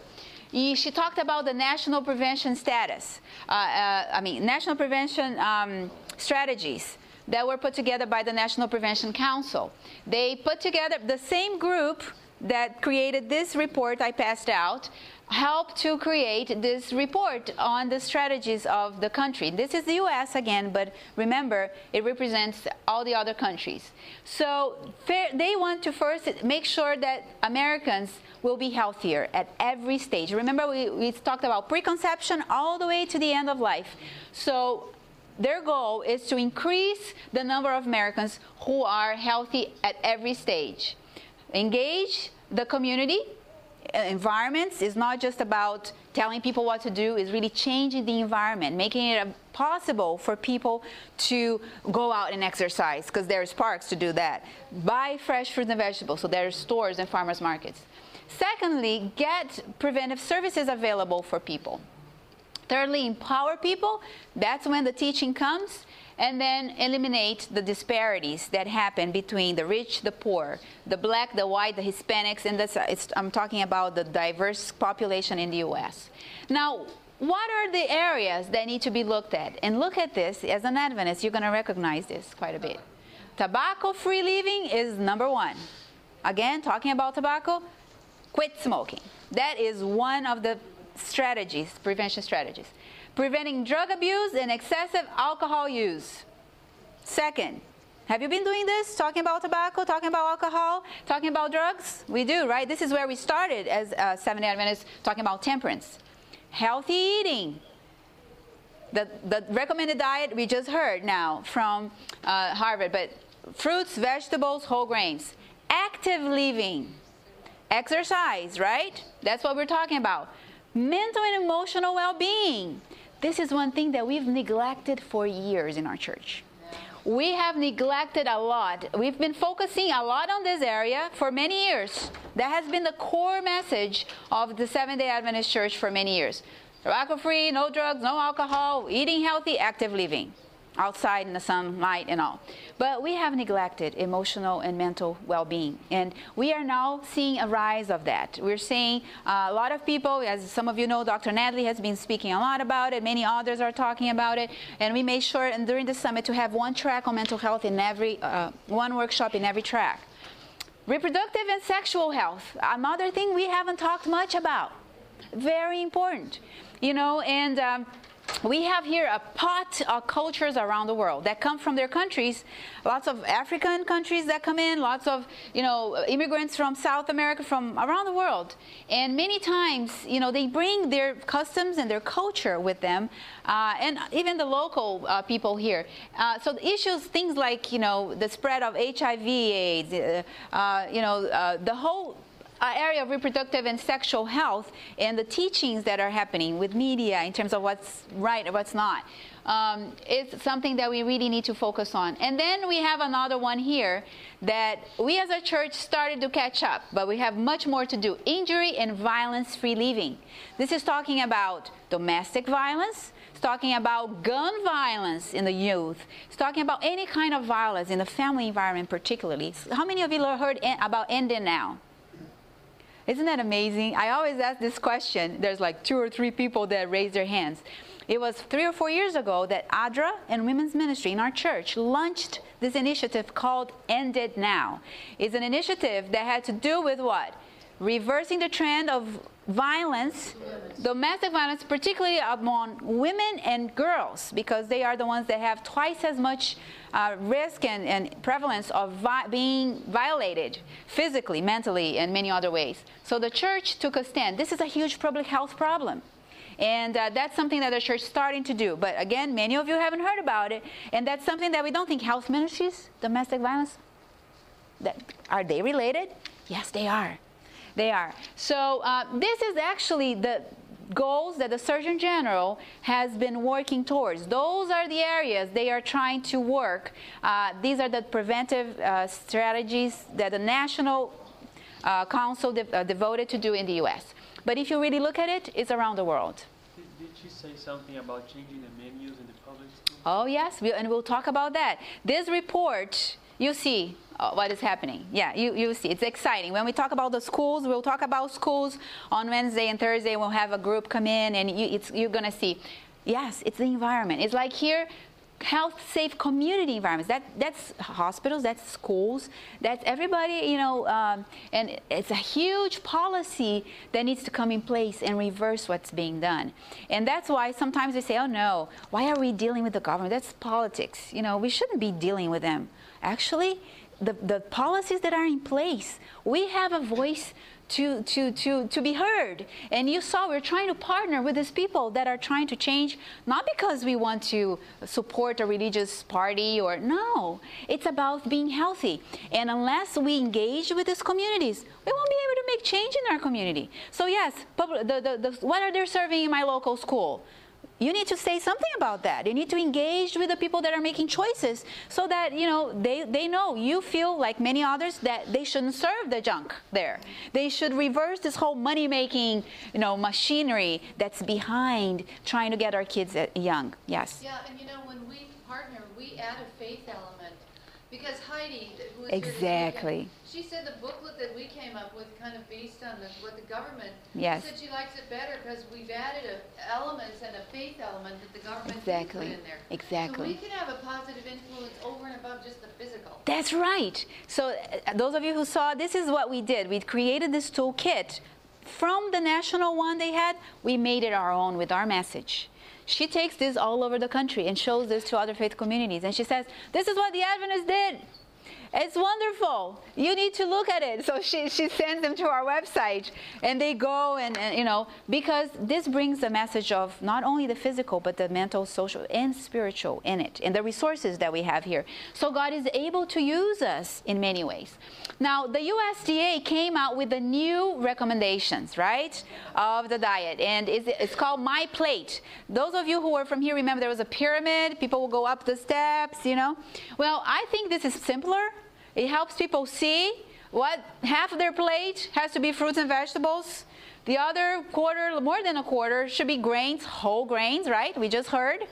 She talked about the national prevention status, uh, uh, I mean, national prevention um, strategies that were put together by the National Prevention Council. They put together the same group that created this report I passed out helped to create this report on the strategies of the country. This is the US again, but remember, it represents all the other countries. So they want to first make sure that Americans will be healthier at every stage. Remember, we, we talked about preconception all the way to the end of life. So their goal is to increase the number of Americans who are healthy at every stage. Engage the community Uh, environments is not just about telling people what to do is really changing the environment making it uh, possible for people to go out and exercise because there's parks to do that. Buy fresh fruits and vegetables so there's stores and farmers markets. Secondly get preventive services available for people. Thirdly empower people. That's when the teaching comes and then eliminate the disparities that happen between the rich, the poor, the black, the white, the Hispanics, and this, I'm talking about the diverse population in the U.S. Now, what are the areas that need to be looked at? And look at this, as an Adventist, you're going to recognize this quite a bit. Tobacco free living is number one. Again, talking about tobacco, quit smoking. That is one of the strategies, prevention strategies preventing drug abuse and excessive alcohol use. Second, have you been doing this? Talking about tobacco, talking about alcohol, talking about drugs? We do, right? This is where we started as uh, Seventh-day Adventists talking about temperance. Healthy eating. The, the recommended diet we just heard now from uh, Harvard, but fruits, vegetables, whole grains. Active living. Exercise, right? That's what we're talking about. Mental and emotional well being. This is one thing that we've neglected for years in our church. We have neglected a lot. We've been focusing a lot on this area for many years. That has been the core message of the Seventh day Adventist Church for many years. Tobacco free, no drugs, no alcohol, eating healthy, active living outside in the sunlight and all. But we have neglected emotional and mental well being. And we are now seeing a rise of that. We're seeing uh, a lot of people, as some of you know, Dr. Natalie has been speaking a lot about it, many others are talking about it. And we made sure and during the summit to have one track on mental health in every, uh, one workshop in every track. Reproductive and sexual health, another thing we haven't talked much about. Very important. You know, and um, we have here a pot of cultures around the world that come from their countries. Lots of african countries that come in lots of you know immigrants from south america from around the world. And many times you know they bring their customs and their culture with them uh, and even the local uh, people here. Uh, so the issues things like you know the spread of hiv aids uh, uh, you know uh, the whole uh, area of reproductive and sexual health and the teachings that are happening with media in terms of what's right and what's not um, is something that we really need to focus on. And then we have another one here that we as a church started to catch up, but we have much more to do injury and violence free living. This is talking about domestic violence. It's talking about gun violence in the youth. It's talking about any kind of violence in the family environment, particularly. How many of you have heard about End It Now? Isn't that amazing? I always ask this question. There's like two or three people that raise their hands. It was three or four years ago that ADRA and Women's Ministry in our church launched this initiative called End It Now. It's an initiative that had to do with what? Reversing the trend of violence, domestic violence, particularly among women and girls, because they are the ones that have twice as much uh, risk and, and, prevalence of vi- being violated physically, mentally, and many other ways. So the church took a stand. This is a huge public health problem. And uh, that's something that the church is starting to do. But again, many of you haven't heard about it. And that's something that we don't think health ministries, domestic violence, that, are they related? Yes, they are. They are. So uh, this is actually the goals that the Surgeon General has been working towards. Those are the areas they are trying to work. Uh, these are the preventive uh, strategies that the National uh, Council de- uh, devoted to do in the U.S. But if you really look at it, it's around the world. Did, did she say something about changing the menus in the public schools? Oh yes, we, and we'll talk about that. This report, you see, uh, what is happening. Yeah, you, you see, it's exciting. When we talk about the schools, we'll talk about schools on Wednesday and Thursday. We'll have a group come in, and you, you're going to see. Yes, it's the environment. It's like here, health safe community environments that that's hospitals that's schools that's everybody you know um, and it's a huge policy that needs to come in place and reverse what's being done and that's why sometimes they say oh no why are we dealing with the government that's politics you know we shouldn't be dealing with them actually the, the policies that are in place, we have a voice to, to, to, to be heard. And you saw we're trying to partner with these people that are trying to change, not because we want to support a religious party or no, it's about being healthy. And unless we engage with these communities, we won't be able to make change in our community. So, yes, the, the, the, what are they serving in my local school? You need to say something about that. You need to engage with the people that are making choices so that, you know, they, they know you feel like many others that they shouldn't serve the junk there. They should reverse this whole money making, you know, machinery that's behind trying to get our kids uh, young. Yes. Yeah, and you know, when we partner, we add a faith element because Heidi, who is exactly. Weekend, she said the booklet that we came up with, kind of based on the, what the government yes. said, she likes it better because we've added a, elements and a faith element that the government exactly. put in there. Exactly. So we can have a positive influence over and above just the physical. That's right. So uh, those of you who saw, this is what we did. We created this toolkit from the national one they had. We made it our own with our message. She takes this all over the country and shows this to other faith communities. And she says, This is what the Adventists did. It's wonderful. You need to look at it. So she, she sends them to our website and they go and, and, you know, because this brings the message of not only the physical, but the mental, social, and spiritual in it, and the resources that we have here. So God is able to use us in many ways. Now, the USDA came out with the new recommendations, right, of the diet, and it's, it's called My Plate. Those of you who are from here remember there was a pyramid, people will go up the steps, you know. Well, I think this is simpler it helps people see what half of their plate has to be fruits and vegetables. The other quarter, more than a quarter, should be grains, whole grains, right? We just heard.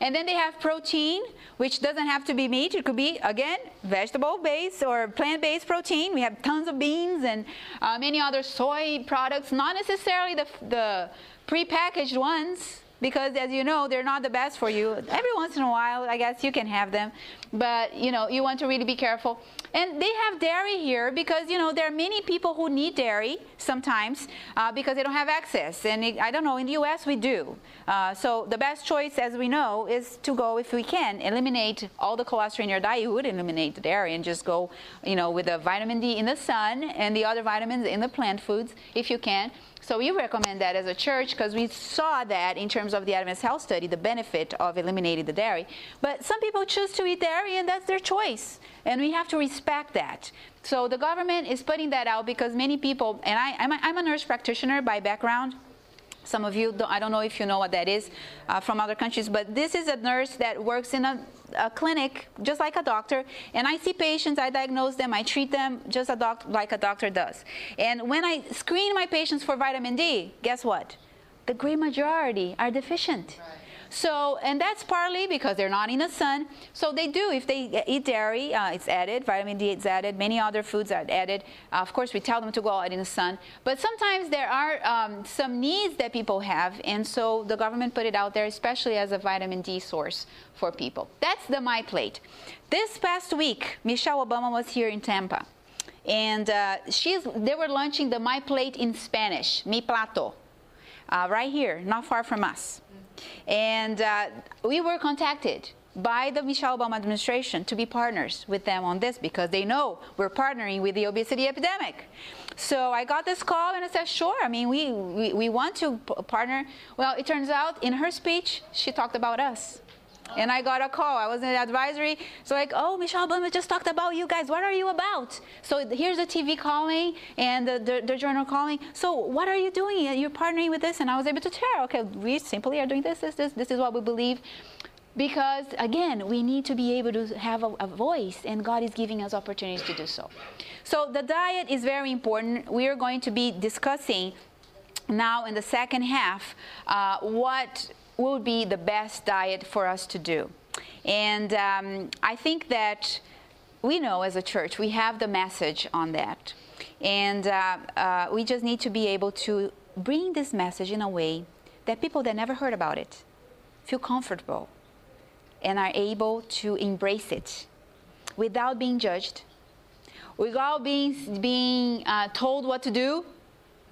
And then they have protein, which doesn't have to be meat. It could be, again, vegetable based or plant based protein. We have tons of beans and uh, many other soy products, not necessarily the, the prepackaged ones because as you know they're not the best for you. Every once in a while i guess you can have them. But you know you want to really be careful. And they have dairy here because you know there are many people who need dairy sometimes uh, because they don't have access. And it, i don't know in the us we do. Uh, so the best choice as we know is to go if we can eliminate all the cholesterol in your diet. You would eliminate the dairy and just go you know with the vitamin d in the sun and the other vitamins in the plant foods if you can so we recommend that as a church because we saw that in terms of the Adventist Health Study, the benefit of eliminating the dairy. But some people choose to eat dairy, and that's their choice, and we have to respect that. So the government is putting that out because many people, and I, I'm a, I'm a nurse practitioner by background. Some of you, don't, I don't know if you know what that is uh, from other countries, but this is a nurse that works in a, a, clinic just like a doctor. And I see patients, I diagnose them, I treat them just a doc- like a doctor does. And when I screen my patients for vitamin D, guess what? The great majority are deficient. Right. So, and that's partly because they're not in the sun. So they do, if they eat dairy, uh, it's added, vitamin D is added, many other foods are added. Uh, of course, we tell them to go out in the sun. But sometimes there are um, some needs that people have, and so the government put it out there, especially as a vitamin D source for people. That's the My Plate. This past week, Michelle Obama was here in Tampa. and uh, she's, they were launching the My Plate in Spanish, Mi Plato, uh, right here, not far from us. And uh, we were contacted by the Michelle Obama administration to be partners with them on this because they know we're partnering with the obesity epidemic. So I got this call and I said, sure, I mean, we, we, we want to partner. Well, it turns out in her speech, she talked about us. And I got a call. I was in the advisory. So like, oh, Michelle Obama just talked about you guys. What are you about? So here's the TV calling and the, the, the, journal calling. So what are you doing? You're partnering with this. And I was able to tell, okay, we simply are doing this, this, this. This is what we believe. Because again, we need to be able to have a, a voice and God is giving us opportunities to do so. So the diet is very important. We are going to be discussing now in the second half uh, what would be the best diet for us to do. And um, I think that we know as a church, we have the message on that. And uh, uh, we just need to be able to bring this message in a way that people that never heard about it feel comfortable and are able to embrace it without being judged, without being, being uh, told what to do.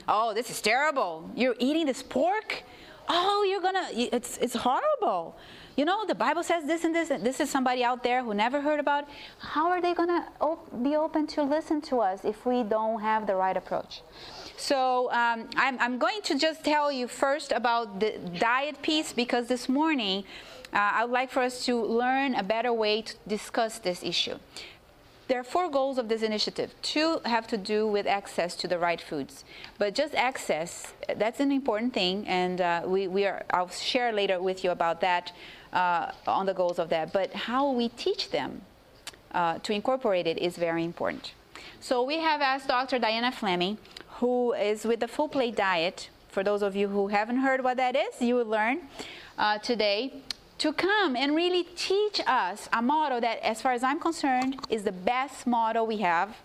Oh, this is terrible. You're eating this pork? Oh, you're gonna, it's, it's horrible. You know, the Bible says this and this, and this is somebody out there who never heard about. How are they gonna op- be open to listen to us if we don't have the right approach? So um, I'm, I'm, going to just tell you first about the diet piece because this morning uh, I would like for us to learn a better way to discuss this issue. There are four goals of this initiative. Two have to do with access to the right foods. But just access, that's an important thing, and uh, we, we are, I'll share later with you about that uh, on the goals of that. But how we teach them uh, to incorporate it is very important. So we have asked Dr. Diana Fleming, who is with the full plate diet. For those of you who haven't heard what that is, you will learn uh, today to come and really teach us a model that, as far as I'm concerned, is the best model we have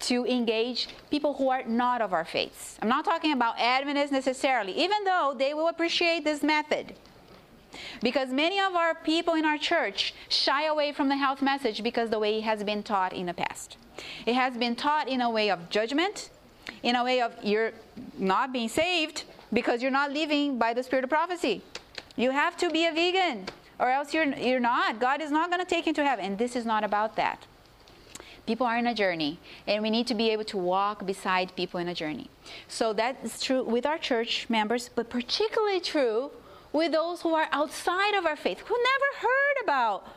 to engage people who are not of our faiths. I'm not talking about Adventists necessarily, even though they will appreciate this method. Because many of our people in our church shy away from the health message because the way it has been taught in the past. It has been taught in a way of judgment, in a way of you're not being saved because you're not living by the spirit of prophecy. You have to be a vegan, or else you're, you're not. God is not going to take you to heaven. And this is not about that. People are in a journey, and we need to be able to walk beside people in a journey. So that is true with our church members, but particularly true with those who are outside of our faith, who never heard about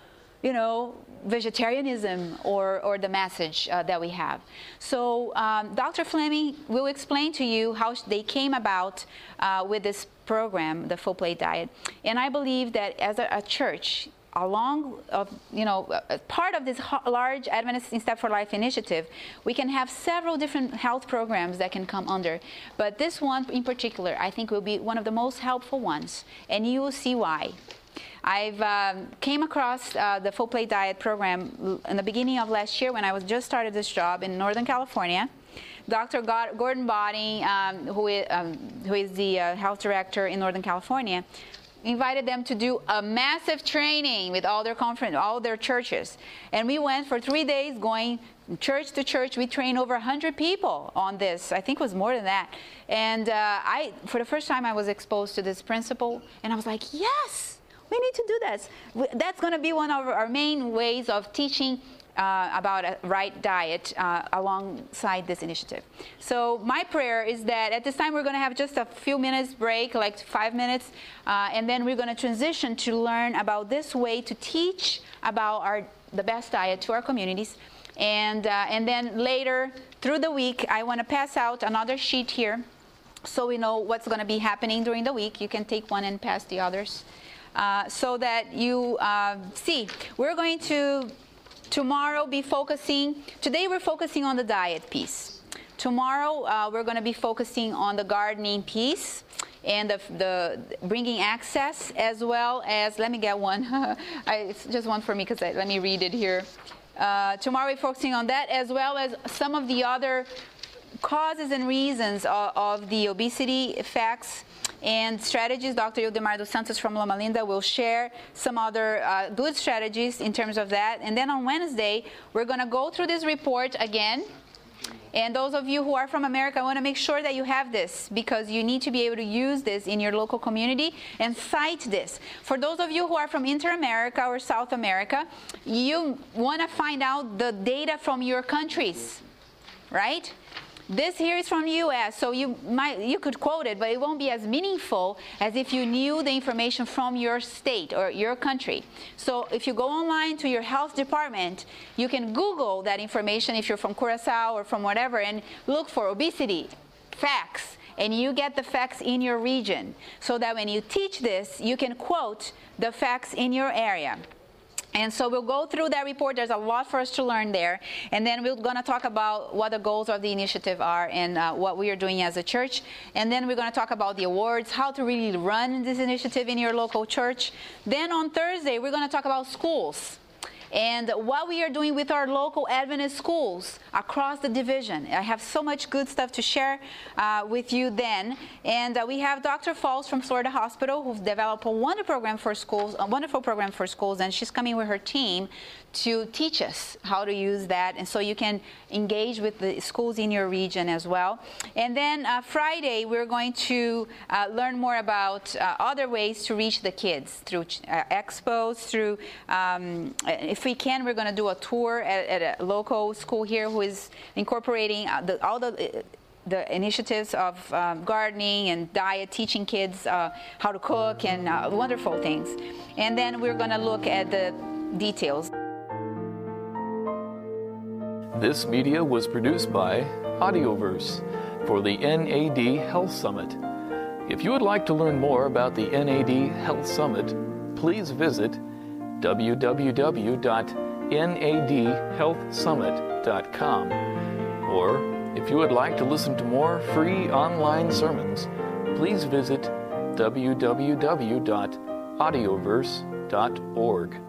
you know, vegetarianism or, or the message uh, that we have. So, um, Dr. Fleming will explain to you how they came about uh, with this program, the full plate diet. And I believe that as a, a church, along of you know part of this large Adventist InStep for Life initiative, we can have several different health programs that can come under. But this one in particular, I think will be one of the most helpful ones, and you will see why. I've um, came across uh, the full plate diet program in the beginning of last year when I was just started this job in Northern California. Dr. Gordon Botting, um, who, is, um, who is the uh, health director in Northern California, invited them to do a massive training with all their conference, all their churches. And we went for three days going church to church. We trained over 100 people on this. I think it was more than that. And uh, I, for the first time, I was exposed to this principle, and I was like, yes, we need to do this. That's going to be one of our main ways of teaching uh, about a right diet uh, alongside this initiative. So my prayer is that at this time we're going to have just a few minutes break, like five minutes, uh, and then we're going to transition to learn about this way to teach about our the best diet to our communities. And, uh, and then later through the week, I want to pass out another sheet here so we know what's going to be happening during the week. You can take one and pass the others. Uh, so that you uh, see. We're going to tomorrow be focusing, today we're focusing on the diet piece. Tomorrow uh, we're going to be focusing on the gardening piece and the, the, bringing access as well as, let me get one, I, it's just one for me because let me read it here. Uh, tomorrow we're focusing on that as well as some of the other causes and reasons of, of the obesity effects and strategies. Dr. Ildemar dos Santos from Loma Linda will share some other uh, good strategies in terms of that. And then on Wednesday, we're going to go through this report again And those of you who are from America, I want to make sure that you have this because you need to be able to use this in your local community and cite this. For those of you who are from Inter America or South America, you want to find out the data from your countries, right? This here is from the U.S., so you might you could quote it, but it won't be as meaningful as if you knew the information from your state or your country. So if you go online to your health department, you can Google that information if you're from Curacao or from whatever, and look for obesity facts, and you get the facts in your region, so that when you teach this, you can quote the facts in your area. And so we'll go through that report. There's a lot for us to learn there. And then we're going to talk about what the goals of the initiative are and uh, what we are doing as a church. And then we're going to talk about the awards, how to really run this initiative in your local church. Then on Thursday, we're going to talk about schools and what we are doing with our local Adventist schools across the division. I have so much good stuff to share uh, with you then. And uh, we have Dr. Falls from Florida Hospital who's developed a wonderful program for schools, a wonderful program for schools, and she's coming with her team to teach us how to use that and so you can engage with the schools in your region as well and then uh, friday we're going to uh, learn more about uh, other ways to reach the kids through uh, expos through um, if we can we're going to do a tour at, at, a local school here who is incorporating uh, the, all the uh, the initiatives of um, gardening and diet, teaching kids uh, how to cook and uh, wonderful things. And then we're going to look at the details. This media was produced by Audioverse for the NAD Health Summit. If you would like to learn more about the NAD Health Summit, please visit www.nadhealthsummit.com. Or if you would like to listen to more free online sermons, please visit www.audioverse.org.